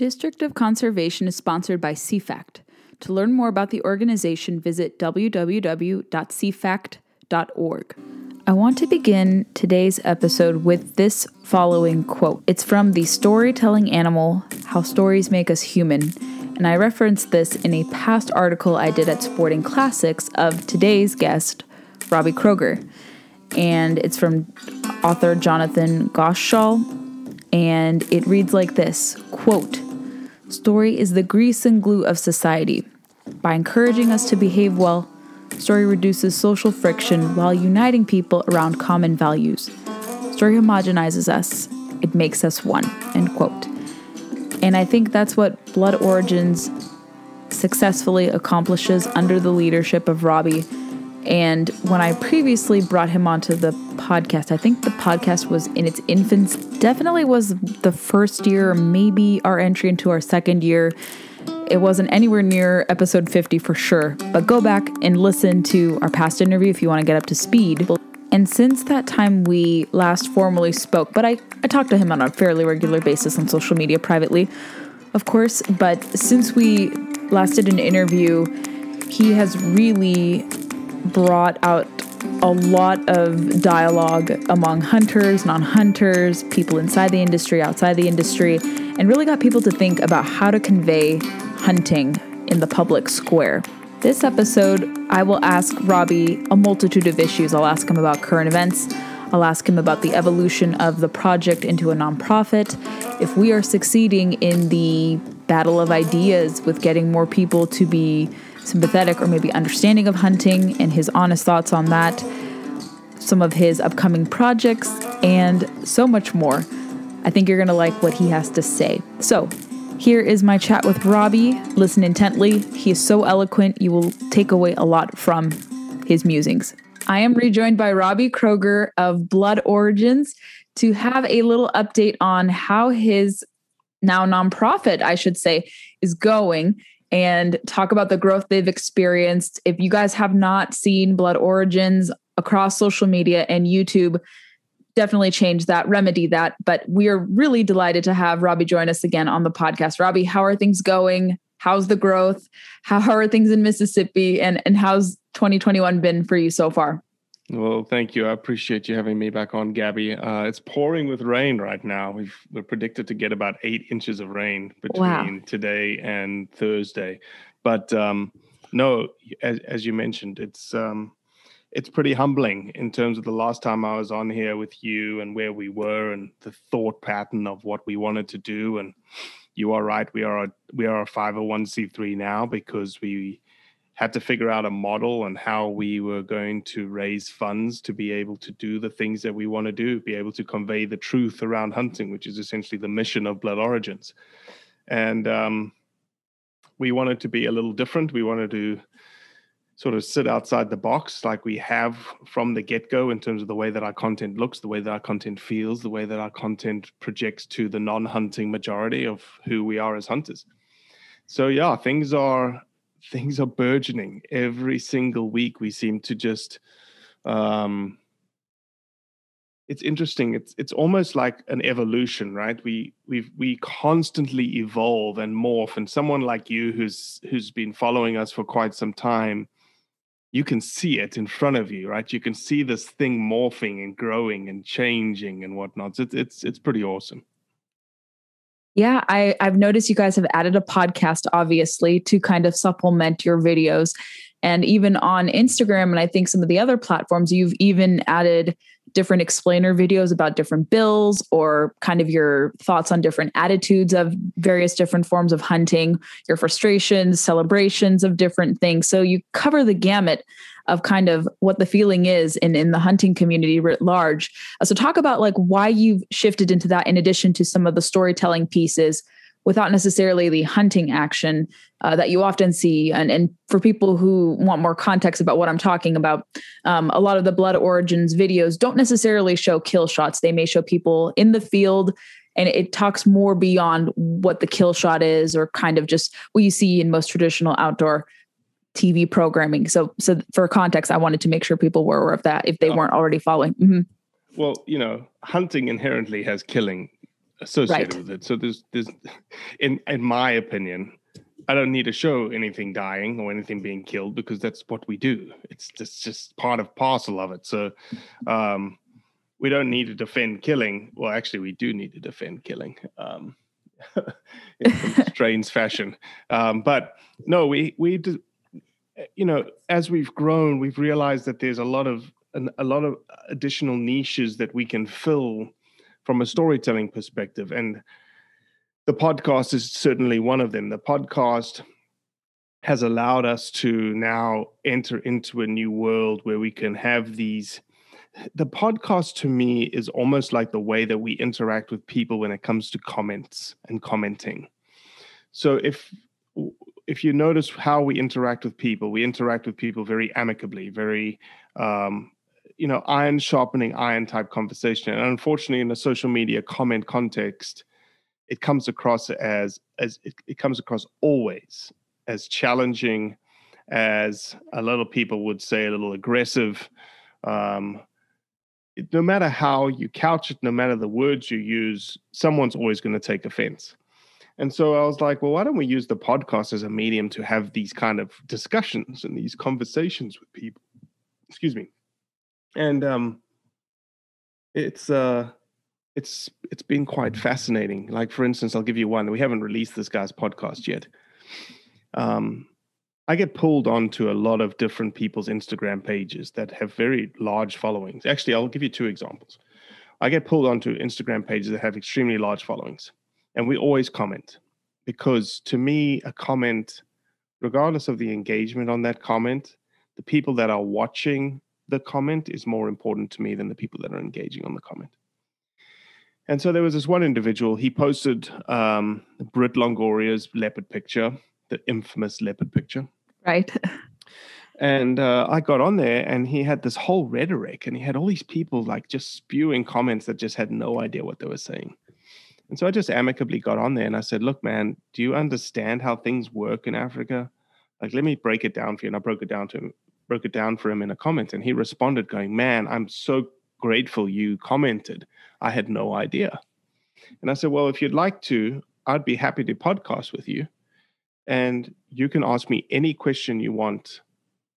District of Conservation is sponsored by CFACT. To learn more about the organization, visit www.cfact.org. I want to begin today's episode with this following quote. It's from The Storytelling Animal How Stories Make Us Human. And I referenced this in a past article I did at Sporting Classics of today's guest, Robbie Kroger. And it's from author Jonathan Gottschall. And it reads like this quote, Story is the grease and glue of society. By encouraging us to behave well, story reduces social friction while uniting people around common values. Story homogenizes us, it makes us one. End quote. And I think that's what Blood Origins successfully accomplishes under the leadership of Robbie and when I previously brought him onto the podcast, I think the podcast was in its infants, definitely was the first year, maybe our entry into our second year. It wasn't anywhere near episode 50 for sure, but go back and listen to our past interview if you want to get up to speed. And since that time we last formally spoke, but I, I talked to him on a fairly regular basis on social media privately, of course, but since we last did an interview, he has really brought out a lot of dialogue among hunters, non hunters, people inside the industry, outside the industry, and really got people to think about how to convey hunting in the public square. This episode, I will ask Robbie a multitude of issues. I'll ask him about current events. I'll ask him about the evolution of the project into a nonprofit, if we are succeeding in the battle of ideas with getting more people to be sympathetic or maybe understanding of hunting and his honest thoughts on that, some of his upcoming projects, and so much more. I think you're going to like what he has to say. So, here is my chat with Robbie. Listen intently. He is so eloquent, you will take away a lot from his musings. I am rejoined by Robbie Kroger of Blood Origins to have a little update on how his now nonprofit, I should say, is going and talk about the growth they've experienced. If you guys have not seen Blood Origins across social media and YouTube, definitely change that, remedy that. But we are really delighted to have Robbie join us again on the podcast. Robbie, how are things going? How's the growth? How, how are things in Mississippi? And, and how's 2021 been for you so far? Well, thank you. I appreciate you having me back on, Gabby. Uh, it's pouring with rain right now. We've, we're predicted to get about eight inches of rain between wow. today and Thursday. But um, no, as, as, you mentioned, it's um, it's pretty humbling in terms of the last time I was on here with you and where we were and the thought pattern of what we wanted to do. And you are right, we are a, we are a 501c3 now because we had to figure out a model and how we were going to raise funds to be able to do the things that we want to do, be able to convey the truth around hunting, which is essentially the mission of Blood Origins. And um, we wanted to be a little different. We wanted to sort of sit outside the box like we have from the get go in terms of the way that our content looks, the way that our content feels, the way that our content projects to the non hunting majority of who we are as hunters. So, yeah, things are things are burgeoning every single week. We seem to just um, it's interesting. It's it's almost like an evolution, right? We we we constantly evolve and morph. And someone like you, who's who's been following us for quite some time, you can see it in front of you, right? You can see this thing morphing and growing and changing and whatnot. It's it's it's pretty awesome. Yeah, I, I've noticed you guys have added a podcast, obviously, to kind of supplement your videos. And even on Instagram, and I think some of the other platforms, you've even added different explainer videos about different bills or kind of your thoughts on different attitudes of various different forms of hunting, your frustrations, celebrations of different things. So you cover the gamut of kind of what the feeling is in, in the hunting community writ large. Uh, so talk about like why you've shifted into that in addition to some of the storytelling pieces without necessarily the hunting action uh, that you often see. And, and for people who want more context about what I'm talking about, um, a lot of the Blood Origins videos don't necessarily show kill shots. They may show people in the field and it talks more beyond what the kill shot is or kind of just what you see in most traditional outdoor TV programming. So, so for context, I wanted to make sure people were aware of that if they oh. weren't already following. Mm-hmm. Well, you know, hunting inherently has killing associated right. with it. So there's there's in in my opinion, I don't need to show anything dying or anything being killed because that's what we do. It's just just part of parcel of it. So um, we don't need to defend killing. Well, actually, we do need to defend killing um, in strange fashion. Um, but no, we we you know as we've grown, we've realized that there's a lot of a lot of additional niches that we can fill from a storytelling perspective and the podcast is certainly one of them. The podcast has allowed us to now enter into a new world where we can have these. The podcast to me is almost like the way that we interact with people when it comes to comments and commenting. So if if you notice how we interact with people, we interact with people very amicably, very um, you know, iron sharpening iron type conversation. And unfortunately, in a social media comment context, it comes across as as it, it comes across always as challenging as a lot of people would say a little aggressive um, no matter how you couch it no matter the words you use someone's always going to take offense and so i was like well why don't we use the podcast as a medium to have these kind of discussions and these conversations with people excuse me and um it's uh it's it's been quite fascinating. Like for instance, I'll give you one. We haven't released this guy's podcast yet. Um, I get pulled onto a lot of different people's Instagram pages that have very large followings. Actually, I'll give you two examples. I get pulled onto Instagram pages that have extremely large followings, and we always comment because to me, a comment, regardless of the engagement on that comment, the people that are watching the comment is more important to me than the people that are engaging on the comment. And so there was this one individual, he posted um, Britt Longoria's leopard picture, the infamous leopard picture. Right. And uh, I got on there and he had this whole rhetoric and he had all these people like just spewing comments that just had no idea what they were saying. And so I just amicably got on there and I said, Look, man, do you understand how things work in Africa? Like, let me break it down for you. And I broke it down to him, broke it down for him in a comment. And he responded, going, Man, I'm so grateful you commented. I had no idea. And I said, Well, if you'd like to, I'd be happy to podcast with you. And you can ask me any question you want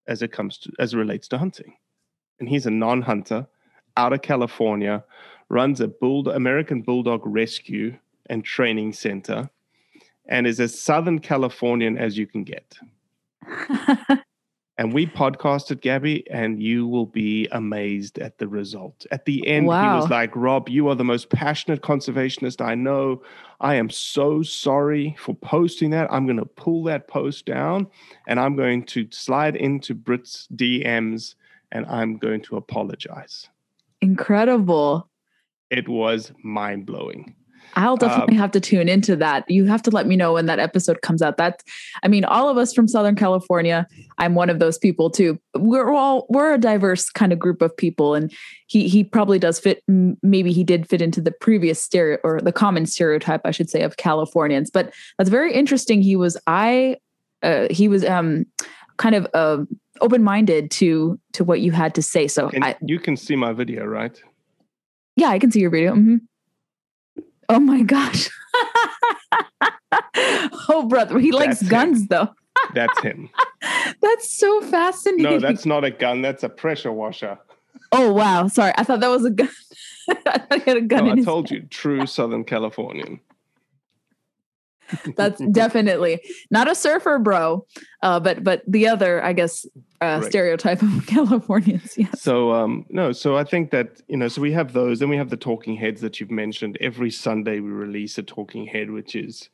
as it comes to as it relates to hunting. And he's a non-hunter out of California, runs a bull American Bulldog Rescue and Training Center, and is as Southern Californian as you can get. and we podcasted Gabby, and you will be amazed at the result. At the end, wow. he was like, Rob, you are the most passionate conservationist I know. I am so sorry for posting that. I'm going to pull that post down and I'm going to slide into Brit's DMs and I'm going to apologize. Incredible. It was mind blowing. I'll definitely um, have to tune into that. You have to let me know when that episode comes out. That's, I mean, all of us from Southern California, I'm one of those people too. We're all, we're a diverse kind of group of people. And he, he probably does fit, maybe he did fit into the previous stereo or the common stereotype, I should say, of Californians. But that's very interesting. He was, I, uh, he was, um, kind of, uh, open-minded to, to what you had to say. So I, you can see my video, right? Yeah, I can see your video. Mm-hmm. Oh my gosh. oh, brother. He likes that's guns, him. though. that's him. That's so fascinating. No, that's not a gun. That's a pressure washer. Oh, wow. Sorry. I thought that was a gun. I thought he had a gun. No, I told you, true Southern Californian. That's definitely not a surfer, bro. Uh, but but the other, I guess, uh, right. stereotype of Californians. Yes. So um, no, so I think that you know, so we have those. Then we have the talking heads that you've mentioned. Every Sunday we release a talking head, which is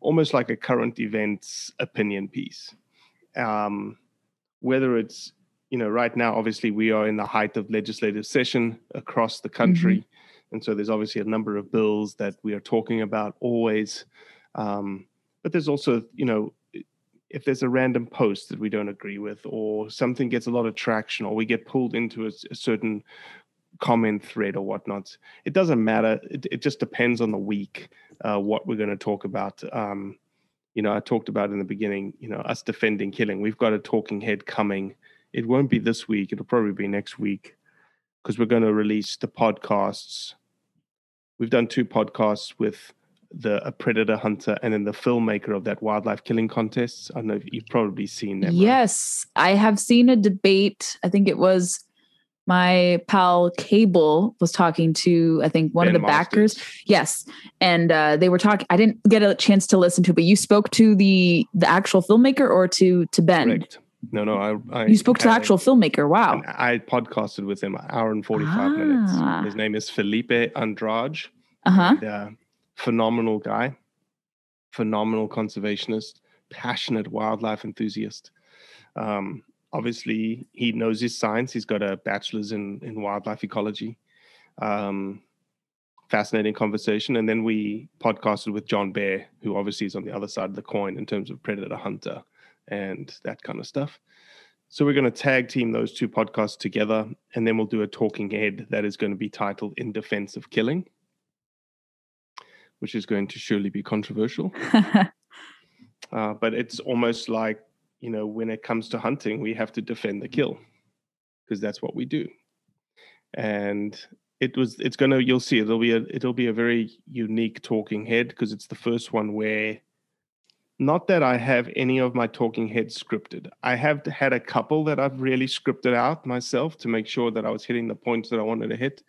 almost like a current events opinion piece. Um, whether it's you know, right now, obviously we are in the height of legislative session across the country. Mm-hmm. And so there's obviously a number of bills that we are talking about always. Um, but there's also, you know, if there's a random post that we don't agree with, or something gets a lot of traction, or we get pulled into a, a certain comment thread or whatnot, it doesn't matter. It, it just depends on the week uh, what we're going to talk about. Um, you know, I talked about in the beginning, you know, us defending killing. We've got a talking head coming. It won't be this week. It'll probably be next week because we're going to release the podcasts we've done two podcasts with the a predator hunter and then the filmmaker of that wildlife killing contests. I know you've probably seen them. Yes, right? I have seen a debate. I think it was my pal Cable was talking to I think one ben of the Masters. backers. Yes, and uh, they were talking. I didn't get a chance to listen to, but you spoke to the the actual filmmaker or to to Ben. Correct. No, no, I, I you spoke to the actual filmmaker. Wow, I podcasted with him an hour and forty five ah. minutes. His name is Felipe Andrade. Uh-huh. And, uh Phenomenal guy, phenomenal conservationist, passionate wildlife enthusiast. Um, obviously he knows his science. He's got a bachelor's in in wildlife ecology. Um, fascinating conversation. And then we podcasted with John Bear, who obviously is on the other side of the coin in terms of predator hunter and that kind of stuff. So we're going to tag team those two podcasts together, and then we'll do a talking head that is going to be titled "In Defense of Killing," which is going to surely be controversial. uh, but it's almost like you know, when it comes to hunting, we have to defend the kill because that's what we do. And it was it's gonna you'll see it'll be a it'll be a very unique talking head because it's the first one where not that I have any of my talking heads scripted. I have had a couple that I've really scripted out myself to make sure that I was hitting the points that I wanted to hit.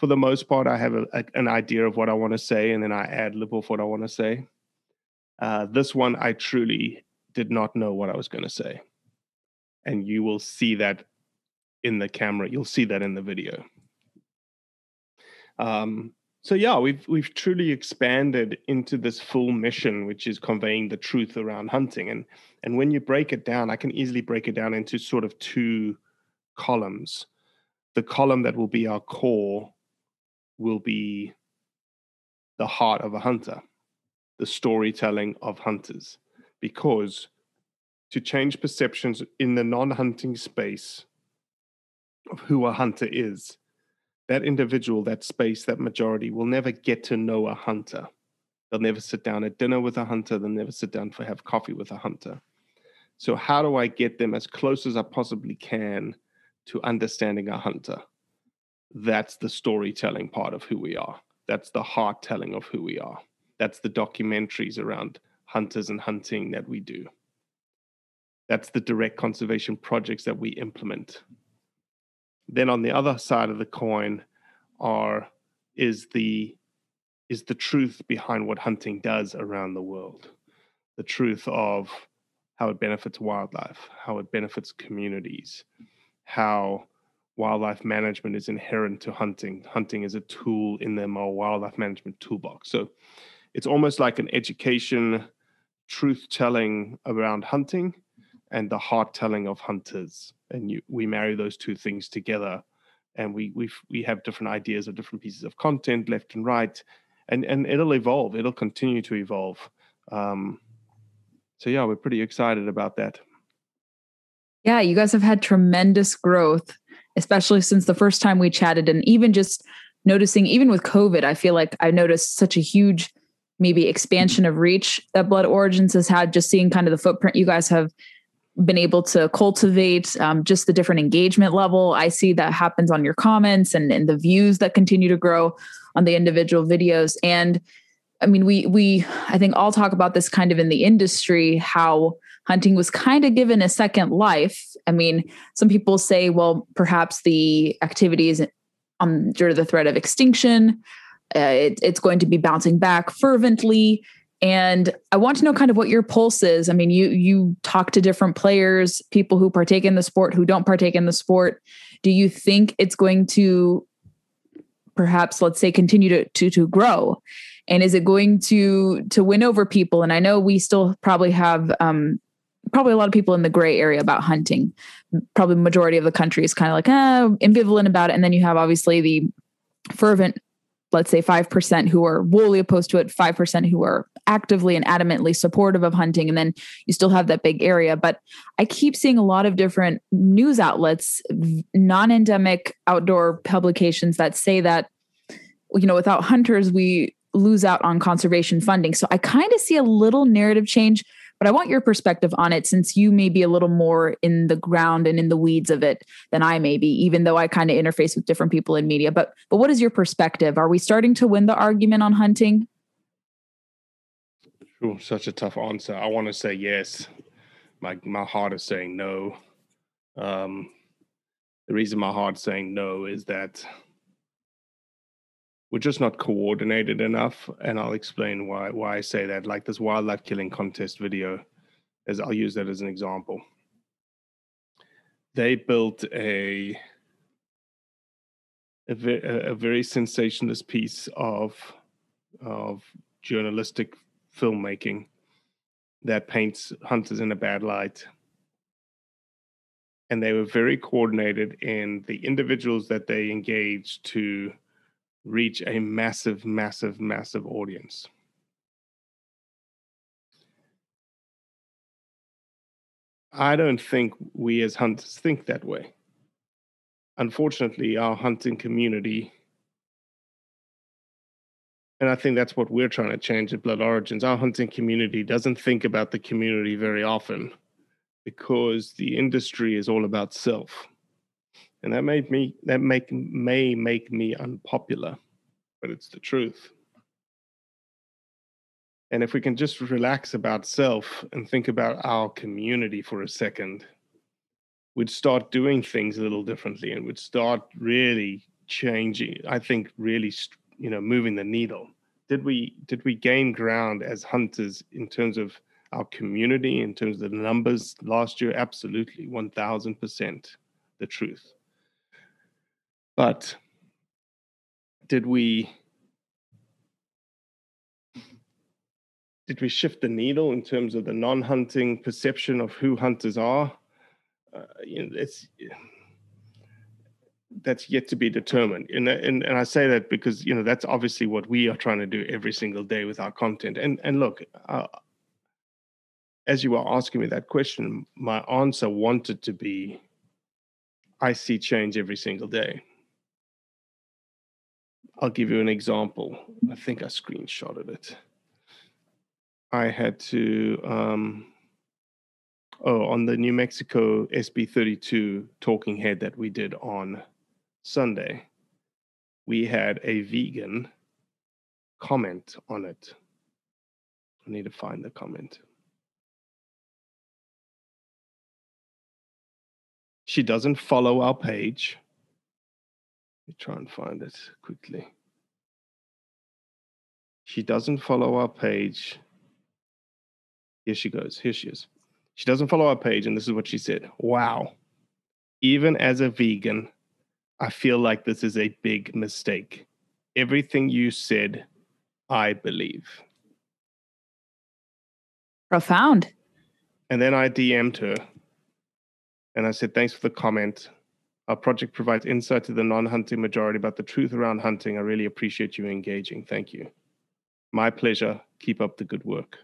For the most part, I have a, a, an idea of what I want to say, and then I add lib off what I want to say. Uh, this one, I truly did not know what I was going to say. And you will see that in the camera. You'll see that in the video. Um, so yeah, we've we've truly expanded into this full mission, which is conveying the truth around hunting. And and when you break it down, I can easily break it down into sort of two columns. The column that will be our core will be the heart of a hunter, the storytelling of hunters because to change perceptions in the non hunting space of who a hunter is, that individual, that space, that majority will never get to know a hunter. They'll never sit down at dinner with a hunter. They'll never sit down for have coffee with a hunter. So, how do I get them as close as I possibly can to understanding a hunter? That's the storytelling part of who we are. That's the heart telling of who we are. That's the documentaries around hunters and hunting that we do. That's the direct conservation projects that we implement. Then on the other side of the coin are is the is the truth behind what hunting does around the world. The truth of how it benefits wildlife, how it benefits communities, how wildlife management is inherent to hunting. Hunting is a tool in the more wildlife management toolbox. So it's almost like an education truth telling around hunting and the heart telling of hunters and you, we marry those two things together and we we we have different ideas of different pieces of content left and right and and it'll evolve it'll continue to evolve um, so yeah we're pretty excited about that yeah you guys have had tremendous growth especially since the first time we chatted and even just noticing even with covid i feel like i noticed such a huge maybe expansion of reach that Blood Origins has had, just seeing kind of the footprint you guys have been able to cultivate, um, just the different engagement level. I see that happens on your comments and, and the views that continue to grow on the individual videos. And I mean, we we I think all talk about this kind of in the industry, how hunting was kind of given a second life. I mean, some people say, well, perhaps the activity is under the threat of extinction. Uh, it, it's going to be bouncing back fervently. And I want to know kind of what your pulse is. I mean, you you talk to different players, people who partake in the sport, who don't partake in the sport. Do you think it's going to perhaps let's say continue to to to grow? And is it going to to win over people? And I know we still probably have um, probably a lot of people in the gray area about hunting. Probably majority of the country is kind of like ah, ambivalent about it. And then you have obviously the fervent let's say 5% who are wholly opposed to it, 5% who are actively and adamantly supportive of hunting. And then you still have that big area. But I keep seeing a lot of different news outlets, non endemic outdoor publications that say that, you know, without hunters, we lose out on conservation funding. So I kind of see a little narrative change but I want your perspective on it since you may be a little more in the ground and in the weeds of it than I may be, even though I kind of interface with different people in media. But but what is your perspective? Are we starting to win the argument on hunting? Ooh, such a tough answer. I want to say yes. My my heart is saying no. Um, the reason my heart's saying no is that we're just not coordinated enough and i'll explain why why i say that. Like this wildlife killing contest video as i'll use that as an example. They built a a, a very sensationalist piece of of journalistic filmmaking that paints hunters in a bad light. And they were very coordinated in the individuals that they engaged to reach a massive, massive, massive audience. I don't think we as hunters think that way. Unfortunately, our hunting community, and I think that's what we're trying to change at Blood Origins, our hunting community doesn't think about the community very often because the industry is all about self and that made me that make may make me unpopular but it's the truth. And if we can just relax about self and think about our community for a second we'd start doing things a little differently and we'd start really changing i think really you know moving the needle. Did we did we gain ground as hunters in terms of our community in terms of the numbers last year? Absolutely 1000% the truth but did we did we shift the needle in terms of the non-hunting perception of who hunters are? Uh, you know, it's that's yet to be determined. And, and and I say that because you know that's obviously what we are trying to do every single day with our content. And and look, uh, as you were asking me that question, my answer wanted to be, I see change every single day. I'll give you an example. I think I screenshotted it. I had to, um, oh, on the New Mexico SB32 talking head that we did on Sunday, we had a vegan comment on it. I need to find the comment. She doesn't follow our page me try and find it quickly. She doesn't follow our page. Here she goes. Here she is. She doesn't follow our page, and this is what she said Wow. Even as a vegan, I feel like this is a big mistake. Everything you said, I believe. Profound. And then I DM'd her and I said, Thanks for the comment. Our project provides insight to the non hunting majority about the truth around hunting. I really appreciate you engaging. Thank you. My pleasure. Keep up the good work.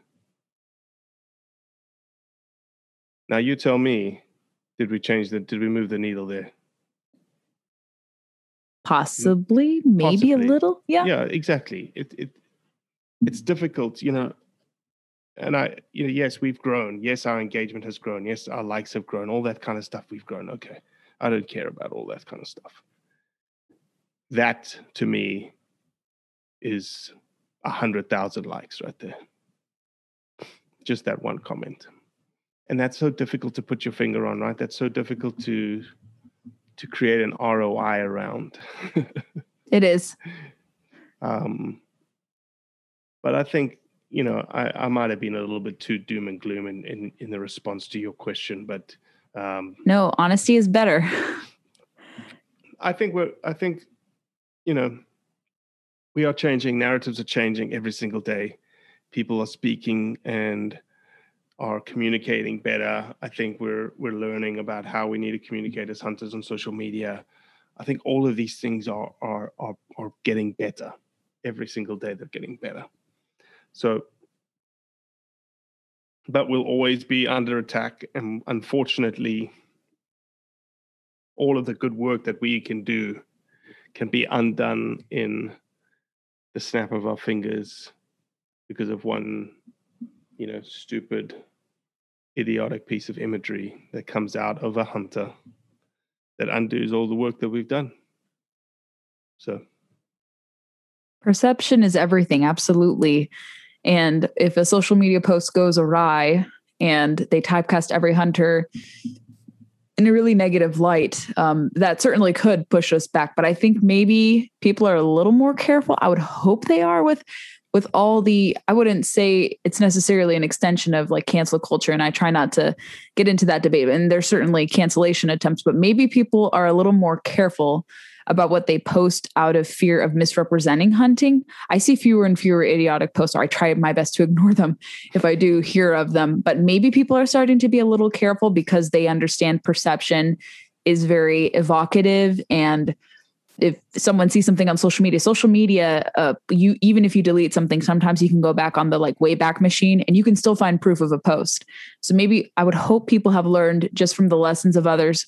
Now, you tell me, did we change the, did we move the needle there? Possibly, maybe Possibly. a little. Yeah. Yeah, exactly. It, it, it's difficult, you know. And I, you know, yes, we've grown. Yes, our engagement has grown. Yes, our likes have grown. All that kind of stuff we've grown. Okay. I don't care about all that kind of stuff. That to me is a hundred thousand likes right there. Just that one comment. And that's so difficult to put your finger on, right? That's so difficult to to create an ROI around. it is. Um, but I think you know I, I might have been a little bit too doom and gloom in, in in the response to your question, but um, no, honesty is better. I think we're. I think, you know, we are changing. Narratives are changing every single day. People are speaking and are communicating better. I think we're we're learning about how we need to communicate as hunters on social media. I think all of these things are are are, are getting better. Every single day they're getting better. So but will always be under attack. And unfortunately, all of the good work that we can do can be undone in the snap of our fingers because of one, you know, stupid idiotic piece of imagery that comes out of a hunter that undoes all the work that we've done. So, perception is everything, absolutely. And if a social media post goes awry and they typecast every hunter in a really negative light, um, that certainly could push us back. But I think maybe people are a little more careful. I would hope they are with with all the i wouldn't say it's necessarily an extension of like cancel culture and i try not to get into that debate and there's certainly cancellation attempts but maybe people are a little more careful about what they post out of fear of misrepresenting hunting. I see fewer and fewer idiotic posts or i try my best to ignore them if i do hear of them but maybe people are starting to be a little careful because they understand perception is very evocative and if someone sees something on social media social media uh, you even if you delete something sometimes you can go back on the like wayback machine and you can still find proof of a post. So maybe i would hope people have learned just from the lessons of others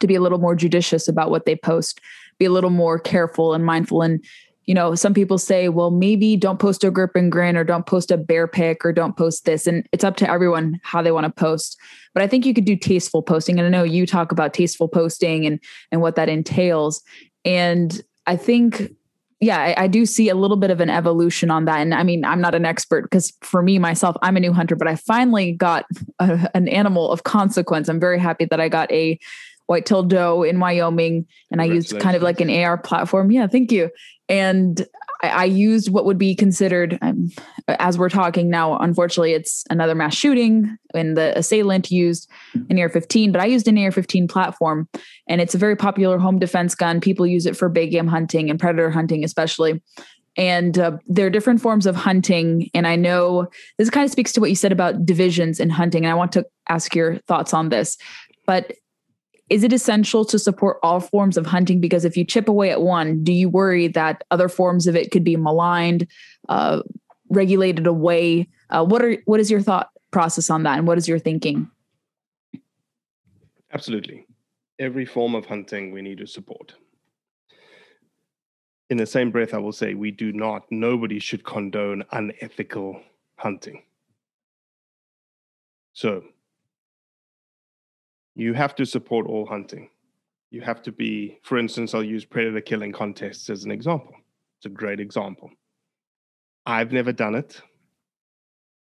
to be a little more judicious about what they post be a little more careful and mindful. And you know some people say well maybe don't post a grip and grin or don't post a bear pic or don't post this. And it's up to everyone how they want to post. But i think you could do tasteful posting. And i know you talk about tasteful posting and and what that entails. And I think, yeah, I, I, do see a little bit of an evolution on that. And I mean, I'm not an expert because for me, myself, I'm a new hunter, but I finally got a, an animal of consequence. I'm very happy that I got a white-tailed doe in Wyoming and I used kind of like an AR platform. Yeah, thank you. And I, I used what would be considered, um, as we're talking now, unfortunately, it's another mass shooting, and the assailant used an AR 15, but I used an AR 15 platform, and it's a very popular home defense gun. People use it for big game hunting and predator hunting, especially. And uh, there are different forms of hunting. And I know this kind of speaks to what you said about divisions in hunting. And I want to ask your thoughts on this. But is it essential to support all forms of hunting? Because if you chip away at one, do you worry that other forms of it could be maligned, uh, regulated away? Uh, what are what is your thought process on that, and what is your thinking? Absolutely, every form of hunting we need to support. In the same breath, I will say we do not. Nobody should condone unethical hunting. So you have to support all hunting. You have to be, for instance, I'll use predator killing contests as an example. It's a great example. I've never done it.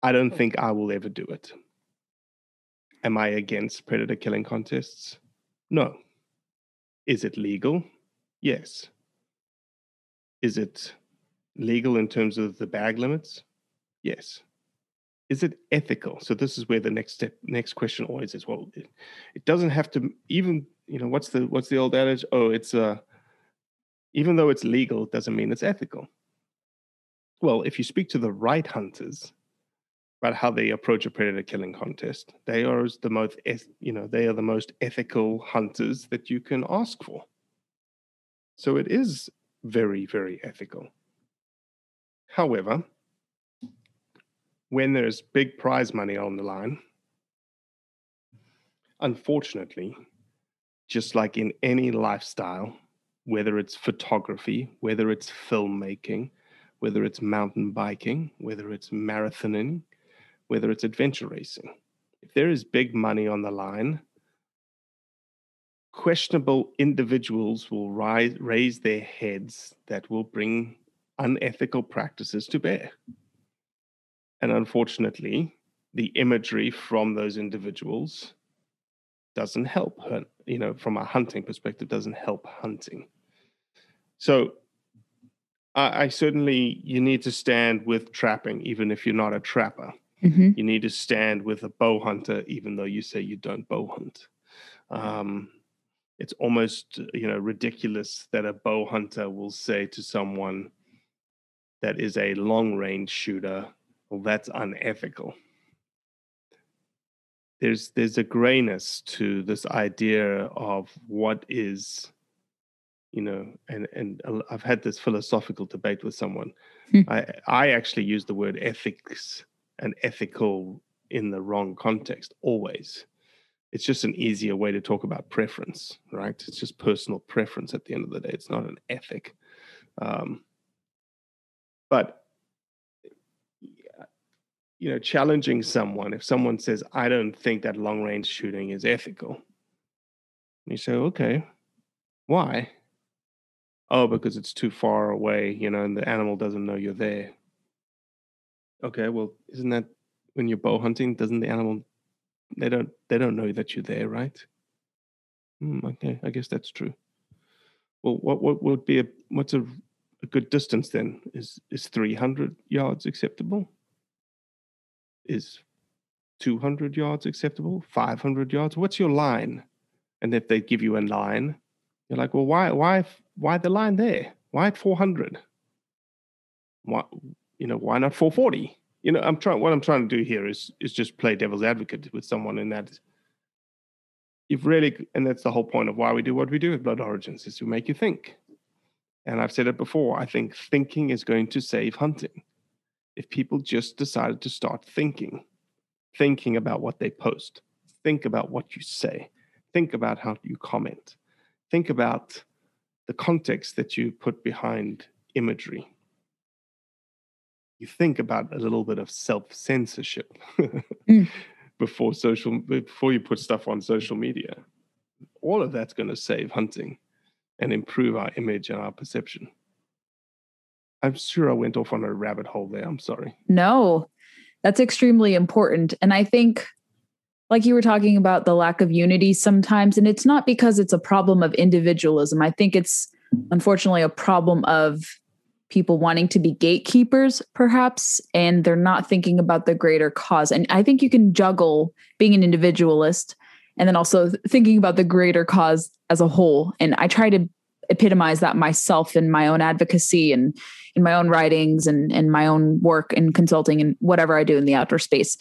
I don't think I will ever do it. Am I against predator killing contests? No. Is it legal? Yes. Is it legal in terms of the bag limits? Yes is it ethical? So this is where the next step, next question always is. Well, it, it doesn't have to even, you know, what's the what's the old adage? Oh, it's uh even though it's legal, doesn't mean it's ethical. Well, if you speak to the right hunters about how they approach a predator killing contest, they are the most, you know, they are the most ethical hunters that you can ask for. So it is very, very ethical. However, when there's big prize money on the line, unfortunately, just like in any lifestyle, whether it's photography, whether it's filmmaking, whether it's mountain biking, whether it's marathoning, whether it's adventure racing, if there is big money on the line, questionable individuals will rise, raise their heads that will bring unethical practices to bear. And unfortunately, the imagery from those individuals doesn't help her, you know, from a hunting perspective, doesn't help hunting. So I, I certainly, you need to stand with trapping, even if you're not a trapper. Mm-hmm. You need to stand with a bow hunter, even though you say you don't bow hunt. Um, it's almost you know ridiculous that a bow hunter will say to someone that is a long range shooter well, that's unethical. There's there's a grayness to this idea of what is, you know, and and I've had this philosophical debate with someone. Hmm. I I actually use the word ethics and ethical in the wrong context always. It's just an easier way to talk about preference, right? It's just personal preference at the end of the day. It's not an ethic. Um, but you know, challenging someone, if someone says, I don't think that long range shooting is ethical, you say, okay, why? Oh, because it's too far away, you know, and the animal doesn't know you're there. Okay, well, isn't that when you're bow hunting? Doesn't the animal they don't they don't know that you're there, right? Hmm, okay, I guess that's true. Well, what what would be a what's a, a good distance then? Is is three hundred yards acceptable? Is two hundred yards acceptable? Five hundred yards? What's your line? And if they give you a line, you're like, well, why why why the line there? Why at four hundred? Why you know why not four forty? You know, I'm trying. What I'm trying to do here is is just play devil's advocate with someone in that you've really, and that's the whole point of why we do what we do with Blood Origins, is to make you think. And I've said it before, I think thinking is going to save hunting. If people just decided to start thinking, thinking about what they post, think about what you say, think about how you comment, think about the context that you put behind imagery. You think about a little bit of self censorship. mm before social before you put stuff on social media all of that's going to save hunting and improve our image and our perception i'm sure i went off on a rabbit hole there i'm sorry no that's extremely important and i think like you were talking about the lack of unity sometimes and it's not because it's a problem of individualism i think it's unfortunately a problem of people wanting to be gatekeepers, perhaps, and they're not thinking about the greater cause. And I think you can juggle being an individualist and then also thinking about the greater cause as a whole. And I try to epitomize that myself in my own advocacy and in my own writings and in my own work and consulting and whatever I do in the outdoor space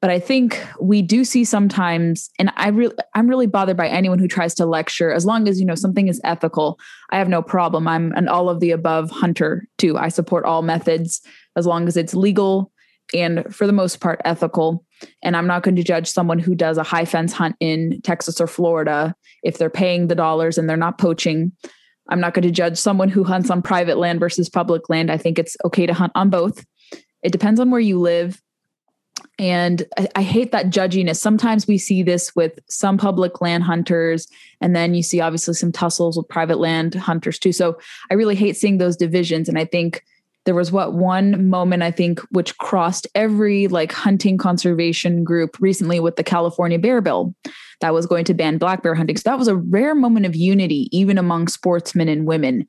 but I think we do see sometimes, and I really, I'm really bothered by anyone who tries to lecture. As long as you know something is ethical, I have no problem. I'm an all of the above hunter too. I support all methods as long as it's legal and for the most part ethical. And I'm not going to judge someone who does a high fence hunt in Texas or Florida if they're paying the dollars and they're not poaching. I'm not going to judge someone who hunts on private land versus public land. I think it's okay to hunt on both. It depends on where you live and I, I, hate that judginess. Sometimes we see this with some public land hunters, and then you see obviously some tussles with private land hunters too. So I really hate seeing those divisions. And I think there was what one moment I think which crossed every like hunting conservation group recently with the California bear bill that was going to ban black bear hunting. So that was a rare moment of unity, even among sportsmen and women.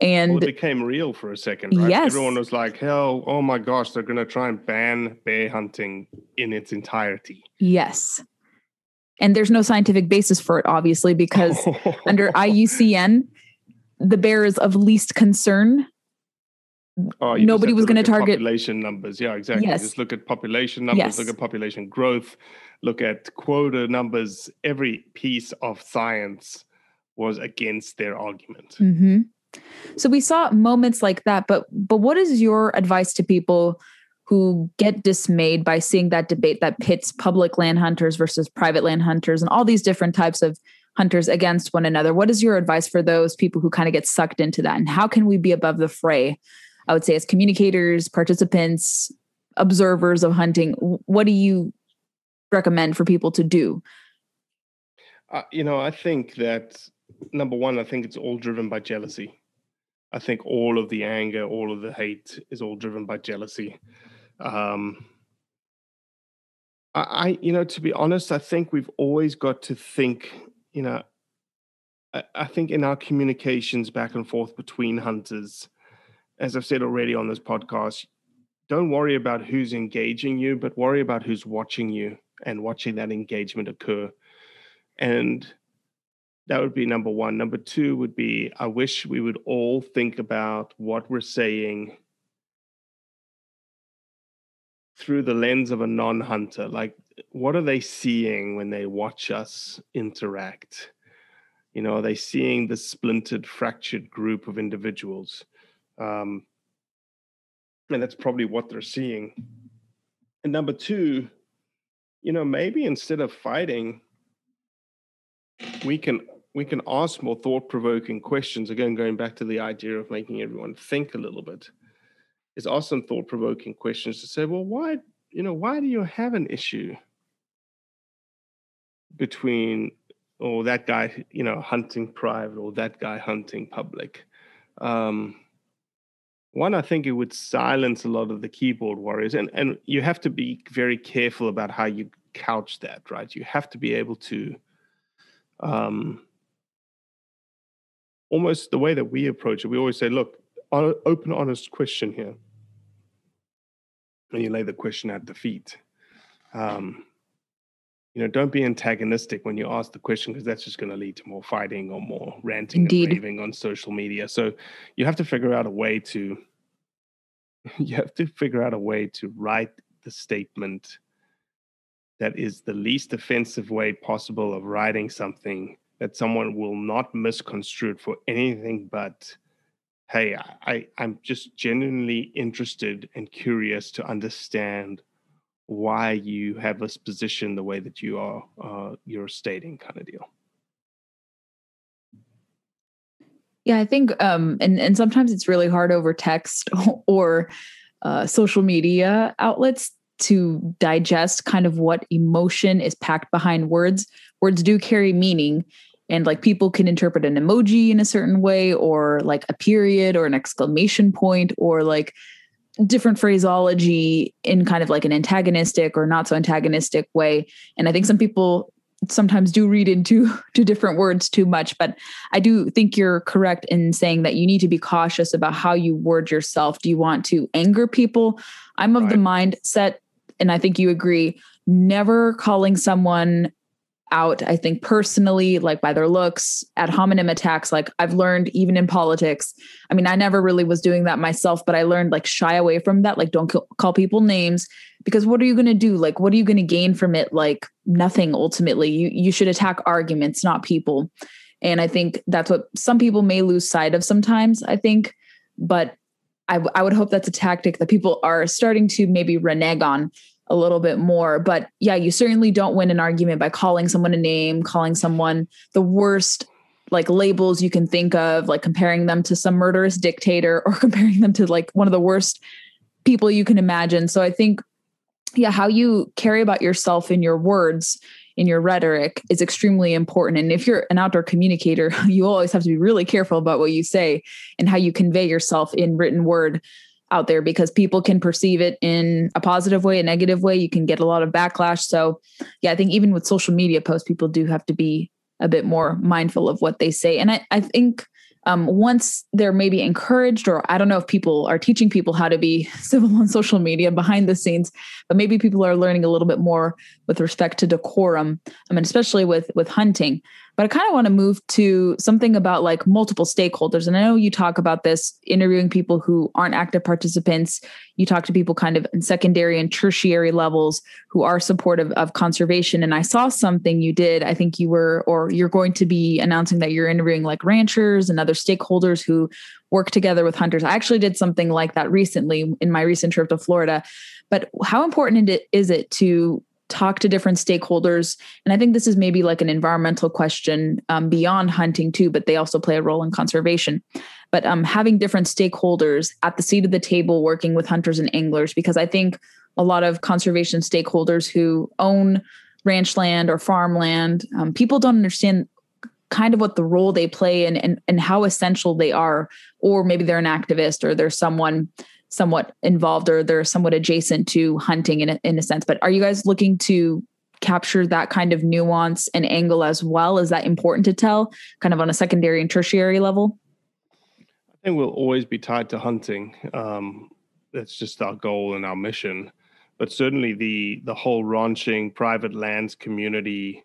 And well, it became real for a second, right? Yes. Everyone was like, hell, oh my gosh, they're going to try and ban bear hunting in its entirety. Yes. And there's no scientific basis for it, obviously, because under IUCN, the bear is of least concern. Oh, Nobody was going to target population numbers. Yeah, exactly. Yes. Just look at population numbers, yes. look at population growth, look at quota numbers. Every piece of science was against their argument. Mm-hmm. So we saw moments like that, but but what is your advice to people who get dismayed by seeing that debate that pits public land hunters versus private land hunters and all these different types of hunters against one another? What is your advice for those people who kind of get sucked into that? And how can we be above the fray? I would say as communicators, participants, observers of hunting, what do you recommend for people to do? Uh, you know, I think that number one, I think it's all driven by jealousy. I think all of the anger, all of the hate is all driven by jealousy. Um, I, I, you know, to be honest, I think we've always got to think, you know, I, I think in our communications back and forth between hunters, as I've said already on this podcast, don't worry about who's engaging you, but worry about who's watching you and watching that engagement occur. And that would be number one. Number two would be I wish we would all think about what we're saying through the lens of a non hunter. Like, what are they seeing when they watch us interact? You know, are they seeing the splintered, fractured group of individuals? Um, and that's probably what they're seeing. And number two, you know, maybe instead of fighting, we can we can ask more thought provoking questions. Again, going back to the idea of making everyone think a little bit, is ask some thought provoking questions to say, well, why, you know, why do you have an issue between, or oh, that guy, you know, hunting private or that guy hunting public? Um, one, I think it would silence a lot of the keyboard warriors, and and you have to be very careful about how you couch that, right? You have to be able to, um, almost the way that we approach it. We always say, look, open, honest question here, and you lay the question at the feet. Um, you know, don't be antagonistic when you ask the question because that's just going to lead to more fighting or more ranting Indeed. and raving on social media. So you have to figure out a way to you have to figure out a way to write the statement that is the least offensive way possible of writing something that someone will not misconstrue it for anything but hey I, i'm just genuinely interested and curious to understand why you have this position the way that you are uh, you're stating kind of deal. Yeah i think um and and sometimes it's really hard over text or uh, social media outlets to digest kind of what emotion is packed behind words. Words do carry meaning and like people can interpret an emoji in a certain way or like a period or an exclamation point or like different phraseology in kind of like an antagonistic or not so antagonistic way. And I think some people sometimes do read into to different words too much but i do think you're correct in saying that you need to be cautious about how you word yourself do you want to anger people i'm of right. the mindset and i think you agree never calling someone out, I think personally, like by their looks, ad hominem attacks. Like I've learned even in politics. I mean, I never really was doing that myself, but I learned like shy away from that. Like don't call people names because what are you going to do? Like, what are you going to gain from it? Like nothing ultimately. You, you should attack arguments, not people. And I think that's what some people may lose sight of sometimes, I think. But I, I would hope that's a tactic that people are starting to maybe renege on a little bit more. But yeah, you certainly don't win an argument by calling someone a name, calling someone the worst like labels you can think of, like comparing them to some murderous dictator or comparing them to like one of the worst people you can imagine. So I think, yeah, how you carry about yourself in your words, in your rhetoric is extremely important. And if you're an outdoor communicator, you always have to be really careful about what you say and how you convey yourself in written word out there because people can perceive it in a positive way, a negative way. You can get a lot of backlash. So, yeah, I think even with social media posts, people do have to be a bit more mindful of what they say. And I, I think um, once they're maybe encouraged, or I don't know if people are teaching people how to be civil on social media behind the scenes, but maybe people are learning a little bit more with respect to decorum. I mean, especially with with hunting. But I kind of want to move to something about like multiple stakeholders. And I know you talk about this interviewing people who aren't active participants. You talk to people kind of in secondary and tertiary levels who are supportive of conservation. And I saw something you did. I think you were, or you're going to be announcing that you're interviewing like ranchers and other stakeholders who work together with hunters. I actually did something like that recently in my recent trip to Florida. But how important is it to talk to different stakeholders. And i think this is maybe like an environmental question um, beyond hunting too but they also play a role in conservation. But um, having different stakeholders at the seat of the table working with hunters and anglers because i think a lot of conservation stakeholders who own ranch land or farmland um, people don't understand kind of what the role they play and, and and how essential they are or maybe they're an activist or they're someone somewhat involved or they're somewhat adjacent to hunting in a, in a sense. But are you guys looking to capture that kind of nuance and angle as well? Is that important to tell kind of on a secondary and tertiary level? I think we'll always be tied to hunting. Um, that's just our goal and our mission. But certainly the the whole ranching, private lands community,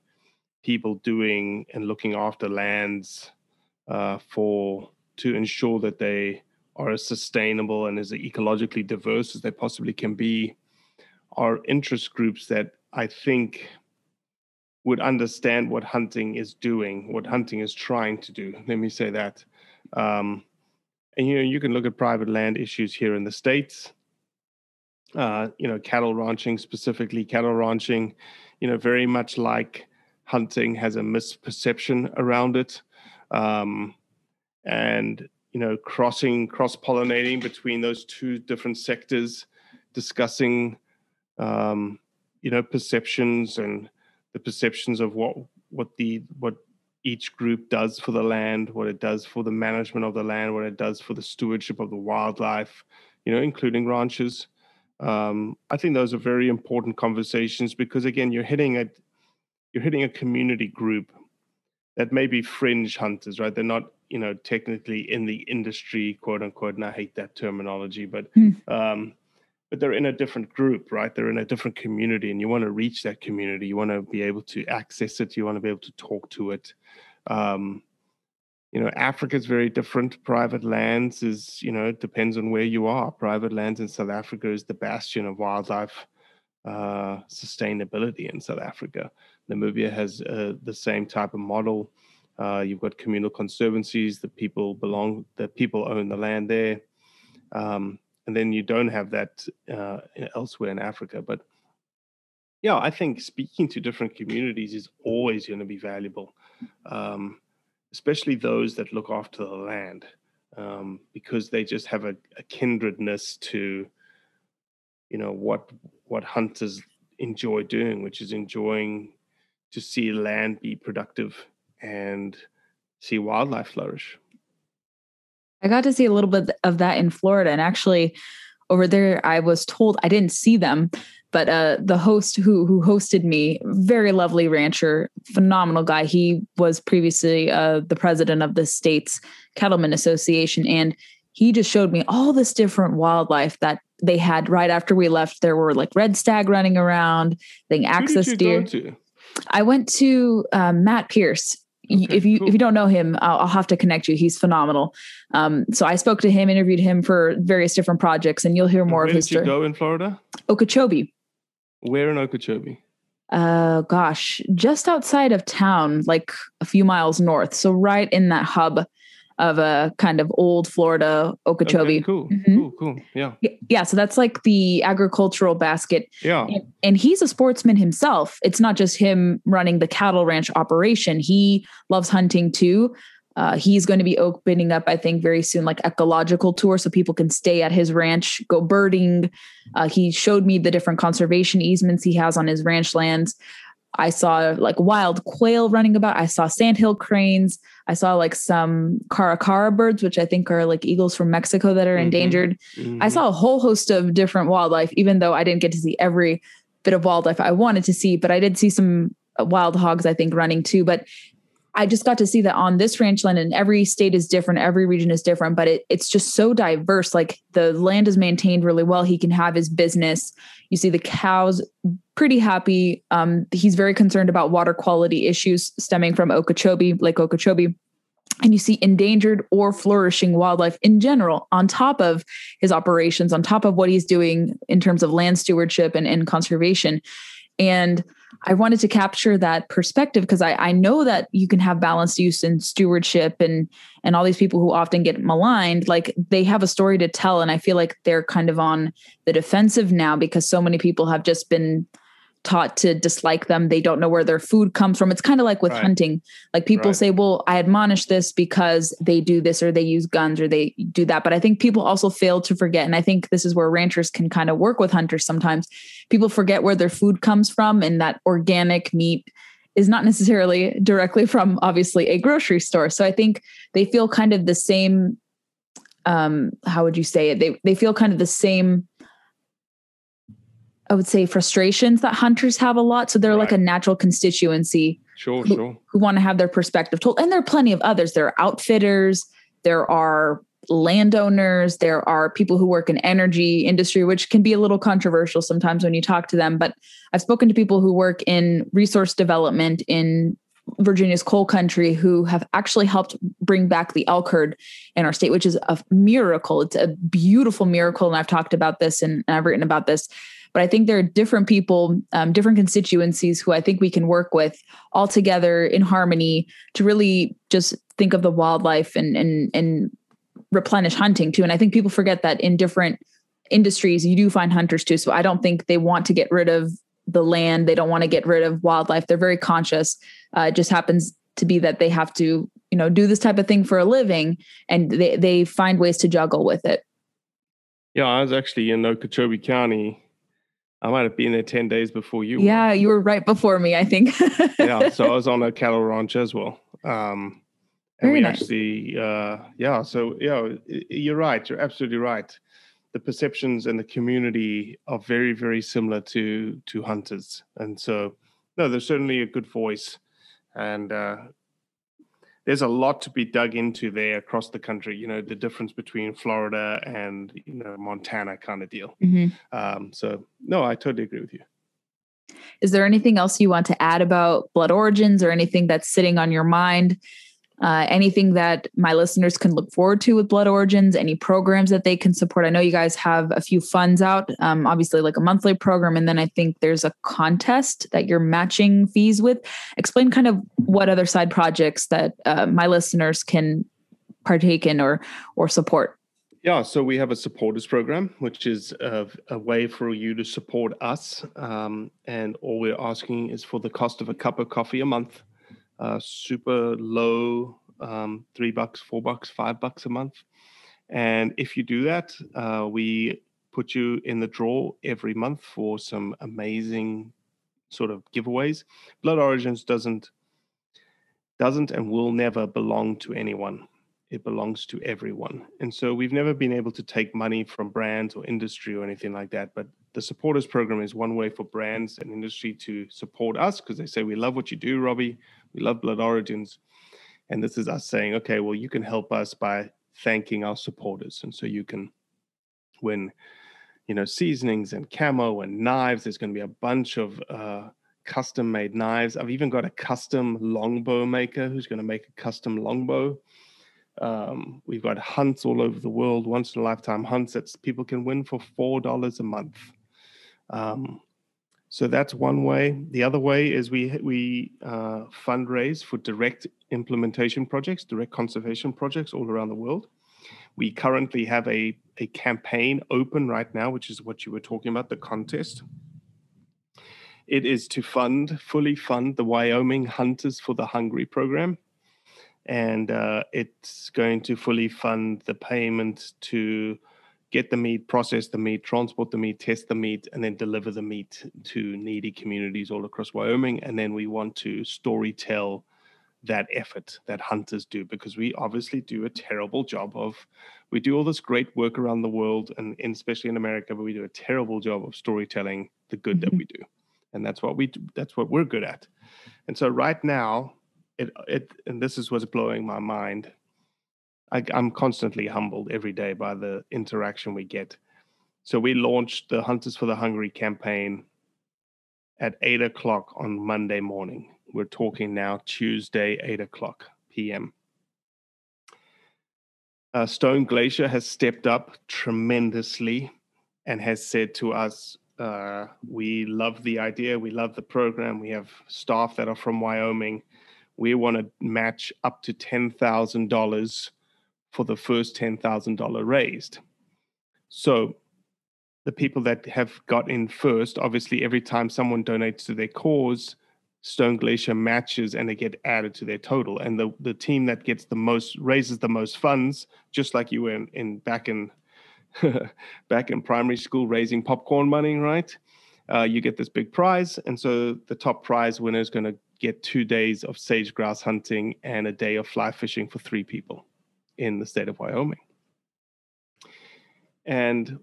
people doing and looking after lands uh, for to ensure that they are as sustainable and as ecologically diverse as they possibly can be are interest groups that I think would understand what hunting is doing, what hunting is trying to do. Let me say that. Um, and you know, you can look at private land issues here in the states. Uh, you know, cattle ranching specifically, cattle ranching, you know, very much like hunting has a misperception around it. Um, and you know, crossing, cross pollinating between those two different sectors, discussing um, you know, perceptions and the perceptions of what what the what each group does for the land, what it does for the management of the land, what it does for the stewardship of the wildlife, you know, including ranches. Um, I think those are very important conversations because again, you're hitting a you're hitting a community group that may be fringe hunters, right? They're not, you know, technically in the industry, quote unquote. And I hate that terminology, but mm. um, but they're in a different group, right? They're in a different community, and you want to reach that community. You want to be able to access it. You want to be able to talk to it. Um, you know, Africa is very different. Private lands is, you know, it depends on where you are. Private lands in South Africa is the bastion of wildlife uh, sustainability in South Africa. Namibia has uh, the same type of model. Uh, you've got communal conservancies. that people belong. The people own the land there. Um, and then you don't have that uh, elsewhere in Africa. But yeah, I think speaking to different communities is always going to be valuable, um, especially those that look after the land, um, because they just have a, a, kindredness to, you know, what what hunters enjoy doing, which is enjoying to see land be productive and see wildlife flourish. I got to see a little bit of that in Florida. And actually, over there, I was told I didn't see them, but uh, the host who who hosted me, very lovely rancher, phenomenal guy. He was previously uh, the president of the state's cattlemen association, and he just showed me all this different wildlife that they had right after we left. There were like red stag running around, thing axis deer. I went to um, Matt Pierce Okay, if you cool. if you don't know him, I'll, I'll, have to connect you. He's phenomenal. Um, so I spoke to him, interviewed him for various different projects, and you'll hear more Where of his did you go in Florida? Okeechobee. Where in Okeechobee? Uh, gosh, just outside of town, like a few miles north. So right in that hub of a kind of old Florida Okeechobee. Okay, cool, mm-hmm. Cool. Yeah. Yeah. So that's like the agricultural basket. Yeah. And, and, he's a sportsman himself. It's not just him running the cattle ranch operation. He loves hunting too. Uh, he's going to be opening up, I think, very soon, like ecological tour, so people can stay at his ranch, go birding. Uh, he showed me the different conservation easements he has on his ranch lands. I saw like wild quail running about. I saw sandhill cranes. I saw like some caracara birds, which I think are like eagles from Mexico that are mm-hmm. endangered. Mm-hmm. I saw a whole host of different wildlife, even though I didn't get to see every bit of wildlife I wanted to see, but I did see some uh, wild hogs, I think, running too. But I just got to see that on this ranch land, and every state is different, every region is different, but it, it's just so diverse. Like the land is maintained really well. He can have his business. You see the cows pretty happy. Um, he's very concerned about water quality issues stemming from Okeechobee, Lake Okeechobee. And you see endangered or flourishing wildlife in general on top of his operations, on top of what he's doing in terms of land stewardship and, and conservation. And I wanted to capture that perspective because I, I know that you can have balanced use and stewardship and and all these people who often get maligned, like they have a story to tell. And I feel like they're kind of on the defensive now because so many people have just been taught to dislike them. They don't know where their food comes from. It's kind of like with right. hunting. Like people right. say, well, I admonish this because they do this or they use guns or they do that. But I think people also fail to forget. And I think this is where ranchers can kind of work with hunters sometimes. People forget where their food comes from and that organic meat is not necessarily directly from obviously a grocery store. So I think they feel kind of the same um how would you say it? They they feel kind of the same I would say frustrations that hunters have a lot. So they're right. like a natural constituency. Sure, who, sure. Who want to have their perspective told. And there are plenty of others. There are outfitters, there are landowners, there are people who work in energy industry, which can be a little controversial sometimes when you talk to them. But I've spoken to people who work in resource development in Virginia's coal country who have actually helped bring back the elk herd in our state, which is a miracle. It's a beautiful miracle. And I've talked about this and I've written about this but I think there are different people, um, different constituencies who I think we can work with all together in harmony to really just think of the wildlife and and and replenish hunting too. And I think people forget that in different industries you do find hunters too. So I don't think they want to get rid of the land. They don't want to get rid of wildlife. They're very conscious. Uh, it just happens to be that they have to, you know, do this type of thing for a living, and they they find ways to juggle with it. Yeah, I was actually in Okeechobee County I might have been there 10 days before you. Yeah, were. you were right before me, I think. yeah, so I was on a cattle ranch as well. Um, and Very we nice. actually, uh, yeah, so yeah, you're right. You're absolutely right. The perceptions and the community are very, very similar to to hunters, and so no, there's certainly a good voice, and uh, there's a lot to be dug into there across the country. You know, the difference between Florida and you know Montana kind of deal. Mm-hmm. Um, so no, I totally agree with you. Is there anything else you want to add about blood origins or anything that's sitting on your mind uh, anything that my listeners can look forward to with Blood Origins, any programs that they can support. I know you guys have a few funds out, um, obviously, like a monthly program. And then I think there's a contest that you're matching fees with. Explain kind of what other side projects that uh, my listeners can partake in or, or support. Yeah, so we have a supporters program, which is a, a way for you to support us. Um, and all we're asking is for the cost of a cup of coffee a month uh, super low, um, three bucks, four bucks, five bucks a month. And if you do that, uh, we put you in the draw every month for some amazing sort of giveaways. Blood Origins doesn't doesn't and will never belong to anyone. It belongs to everyone. And so we've never been able to take money from brands or industry or anything like that. But the supporters program is one way for brands and industry to support us because they say, We love what you do, Robbie. We love Blood Origins. And this is us saying, okay, well, you can help us by thanking our supporters. And so you can win, you know, seasonings and camo and knives. There's going to be a bunch of uh, custom made knives. I've even got a custom longbow maker who's going to make a custom longbow. Um, we've got hunts all over the world, once in a lifetime hunts that people can win for $4 a month. Um, so that's one way. The other way is we we uh, fundraise for direct implementation projects, direct conservation projects all around the world. We currently have a a campaign open right now, which is what you were talking about, the contest. It is to fund, fully fund the Wyoming Hunters for the Hungry program. And uh, it's going to fully fund the payment to get the meat, process the meat, transport the meat, test the meat, and then deliver the meat to needy communities all across Wyoming. And then we want to story tell that effort that hunters do because we obviously do a terrible job of we do all this great work around the world and, especially in america but we do a terrible job of storytelling the good mm-hmm. that we do and that's what we do that's what we're good at and so right now it it and this is what's blowing my mind I, I'm constantly humbled every day by the interaction we get. So we launched the Hunters for the Hungry campaign at eight o'clock on Monday morning. We're talking now Tuesday, eight o'clock p.m. Uh, Stone Glacier has stepped up tremendously and has said to us, uh, We love the idea, we love the program, we have staff that are from Wyoming. We want to match up to $10,000 for the first $10,000 raised. So the people that have got in first, obviously, every time someone donates to their cause, Stone Glacier matches and they get added to their total. And the, the team that gets the most raises the most funds, just like you were in, in back in back in primary school raising popcorn money, right? Uh, you get this big prize, and so the top prize winner is going to get two days of sage grouse hunting and a day of fly fishing for three people in the state of Wyoming. And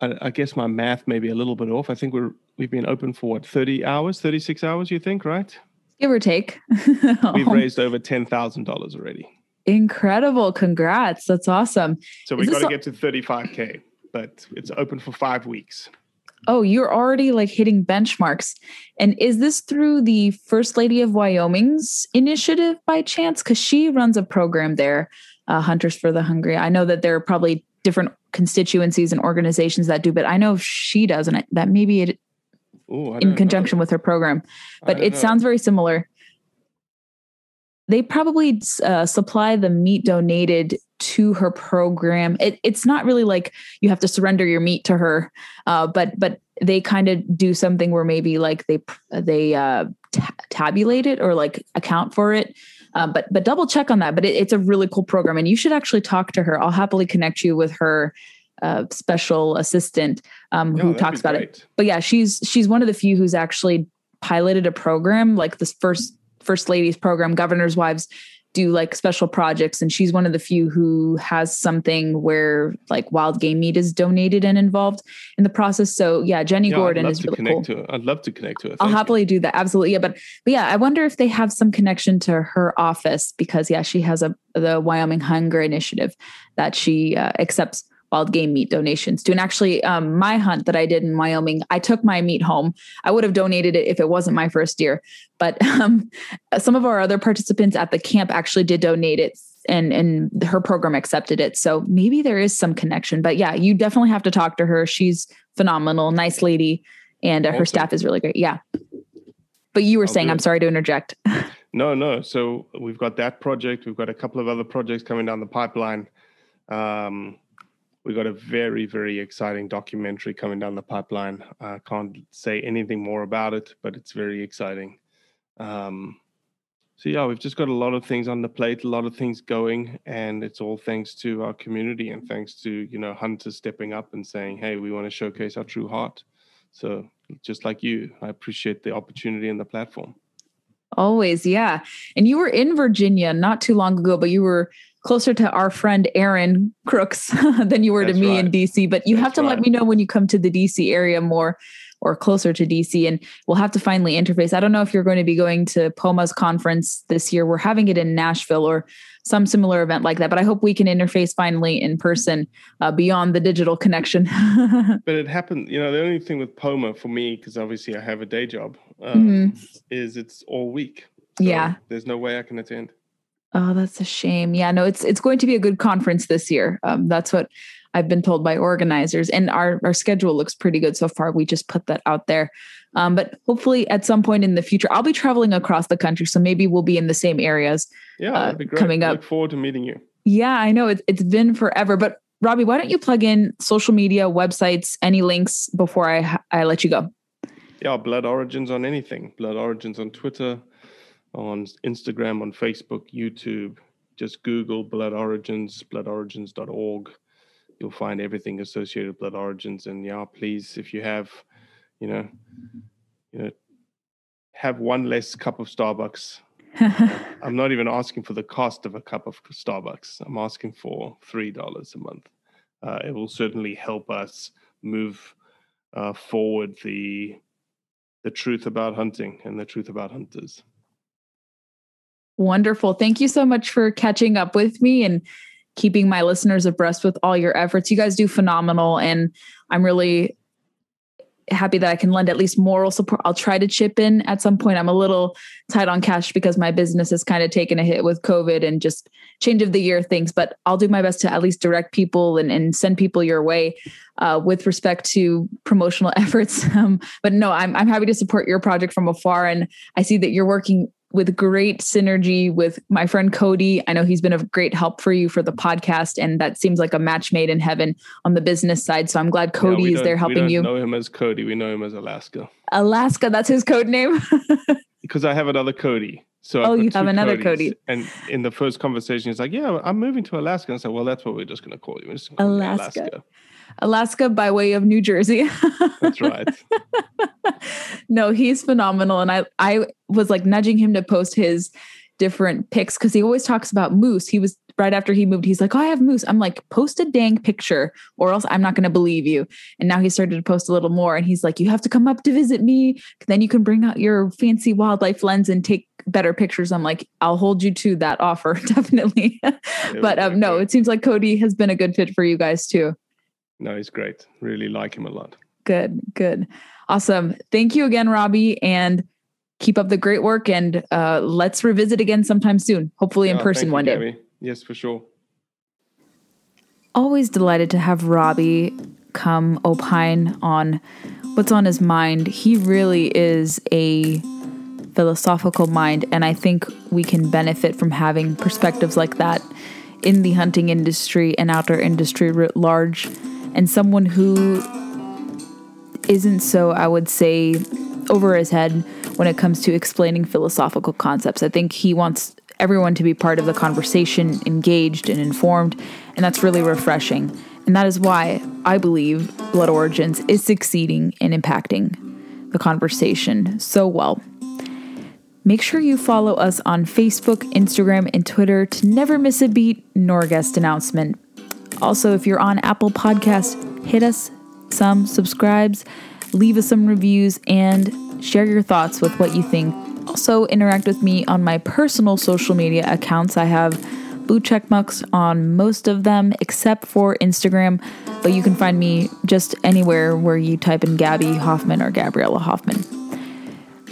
I, I, guess my math may be a little bit off. I think we're we've been open for what thirty hours, thirty six hours. You think, right? Give or take. we've raised over ten thousand dollars already. Incredible! Congrats. That's awesome. So we got to get to thirty five k, but it's open for five weeks. Oh, you're already like hitting benchmarks. And is this through the First Lady of Wyoming's initiative by chance? Because she runs a program there uh, Hunters for the Hungry. I know that there are probably different constituencies and organizations that do, but I know she does, and that maybe it Ooh, in conjunction know. with her program. But it know. sounds very similar. They probably uh, supply the meat donated to her program. It, it's not really like you have to surrender your meat to her, uh, but but they kind of do something where maybe like they they uh, tabulate it or like account for it um, but but double check on that. But it, it's a really cool program, and you should actually talk to her. I'll happily connect you with her uh, special assistant um, who talks about great. it. But yeah, she's she's one of the few who's actually piloted a program like this first first ladies program, Governor's Wives do like special projects and she's one of the few who has something where like wild game meat is donated and involved in the process. So yeah jenny yeah, gordon is really cool. to i'd love to connect to it i'll happily you. do that. Absolutely. Yeah but but yeah i wonder if they have some connection to her office because yeah she has a the wyoming hunger initiative that she uh, accepts wild game meat donations to. And actually, um, my hunt that I did in Wyoming, I took my meat home. I would have donated it if it wasn't my first year, but um, some of our other participants at the camp actually did donate it. And and her program accepted it, so maybe there is some connection. But yeah, you definitely have to talk to her. She's phenomenal, nice lady, and uh, her staff is really great. Yeah. But you were I'll saying, I'm sorry to interject. no, no. So we've got that project. We've got a couple of other projects coming down the pipeline. Um, we got a very very exciting documentary coming down the pipeline. I can't say anything more about it but it's very exciting. Um, so yeah we've just got a lot of things on the plate a lot of things going and it's all thanks to our community and thanks to you know hunters stepping up and saying hey we want to showcase our true heart. So just like you i appreciate the opportunity and the platform. Always yeah. And you were in virginia not too long ago but you were closer to our friend Aaron Crooks than you were That's to me right. in DC. But you That's have to right. let me know when you come to the DC area more or closer to DC and we'll have to finally interface. I don't know if you're going to be going to POMA's conference this year. We're having it in Nashville or some similar event like that, but I hope we can interface finally in person uh, beyond the digital connection. but it happened, you know, the only thing with POMA for me, because obviously I have a day job, um, mm-hmm. is it's all week. So yeah. There's no way I can attend. Oh, that's a shame. Yeah, no, it's it's going to be a good conference this year. Um, that's what I've been told by organizers, and our our schedule looks pretty good so far. We just put that out there, um, but hopefully at some point in the future, I'll be traveling across the country, so maybe we'll be in the same areas. Yeah, uh, that'd be great. Coming up, look forward to meeting you. Yeah, I know it's it's been forever, but Robbie, why don't you plug in social media, websites, any links before I I let you go? Yeah, Blood Origins on anything. Blood Origins on Twitter on Instagram, on Facebook, YouTube. Just Google Blood Origins, bloodorigins.org. You'll find everything associated with Blood Origins. And yeah, please, if you have, you know, you know, have one less cup of Starbucks. I'm not even asking for the cost of a cup of Starbucks. I'm asking for three dollars a month. Uh, it will certainly help us move uh, forward the the truth about hunting and the truth about hunters. Wonderful. Thank you so much for catching up with me and keeping my listeners abreast with all your efforts. You guys do phenomenal. And I'm really happy that I can lend at least moral support. I'll try to chip in at some point. I'm a little tight on cash because my business has kind of taken a hit with COVID and just change of the year things, but I'll do my best to at least direct people and, and send people your way uh, with respect to promotional efforts. Um, but no, I'm, I'm happy to support your project from afar. And I see that you're working with great synergy with my friend Cody. I know he's been a great help for you for the podcast, and that seems like a match made in heaven on the business side. So I'm glad Cody yeah, is there helping you. Know him as Cody. We know him as Alaska. Alaska, that's his code name. because I have another Cody. So oh, you have another Cody. And in the first conversation, he's like, "Yeah, I'm moving to Alaska." And I said, "Well, that's what we're just going to call you. Alaska. Alaska." Alaska by way of New Jersey. That's right. no, he's phenomenal. And I, I was like nudging him to post his different pics because he always talks about moose. He was right after he moved, he's like, Oh, I have moose. I'm like, post a dang picture or else I'm not going to believe you. And now he started to post a little more. And he's like, You have to come up to visit me. Then you can bring out your fancy wildlife lens and take better pictures. I'm like, I'll hold you to that offer, definitely. but um, no, it seems like Cody has been a good fit for you guys too. No, he's great. Really like him a lot. Good, good. Awesome. Thank you again, Robbie. And keep up the great work. And uh, let's revisit again sometime soon, hopefully in person one day. Gabby. Yes, for sure. Always delighted to have Robbie come opine on what's on his mind. He really is a philosophical mind, and I think we can benefit from having perspectives like that in the hunting industry and outdoor industry writ large and someone who isn't so, I would say, over his head when it comes to explaining philosophical concepts. I think he wants everyone to be part of the conversation, engaged and informed, and that's really refreshing. And that is why I believe Blood Origins is succeeding in impacting the conversation so well. Make sure you follow us on Facebook, Instagram, and Twitter to never miss a beat nor a guest announcement. Also, if you're on Apple Podcasts, hit us some subscribes, leave us some reviews, and share your thoughts with what you think. Also, interact with me on my personal social media accounts. I have blue check marks on most of them except for Instagram, but you can find me just anywhere where you type in Gabby Hoffman or Gabriella Hoffman.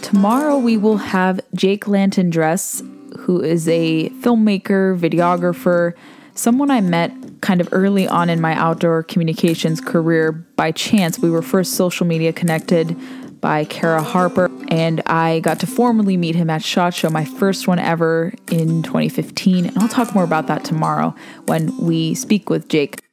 Tomorrow we will have Jake Lanton Dress, who is a filmmaker, videographer, someone I met kind of early on in my outdoor communications career by chance. We were first social media connected by Kara Harper, and I got to formally meet him at SHOT Show, my first one ever in 2015. And I'll talk more about that tomorrow when we speak with Jake.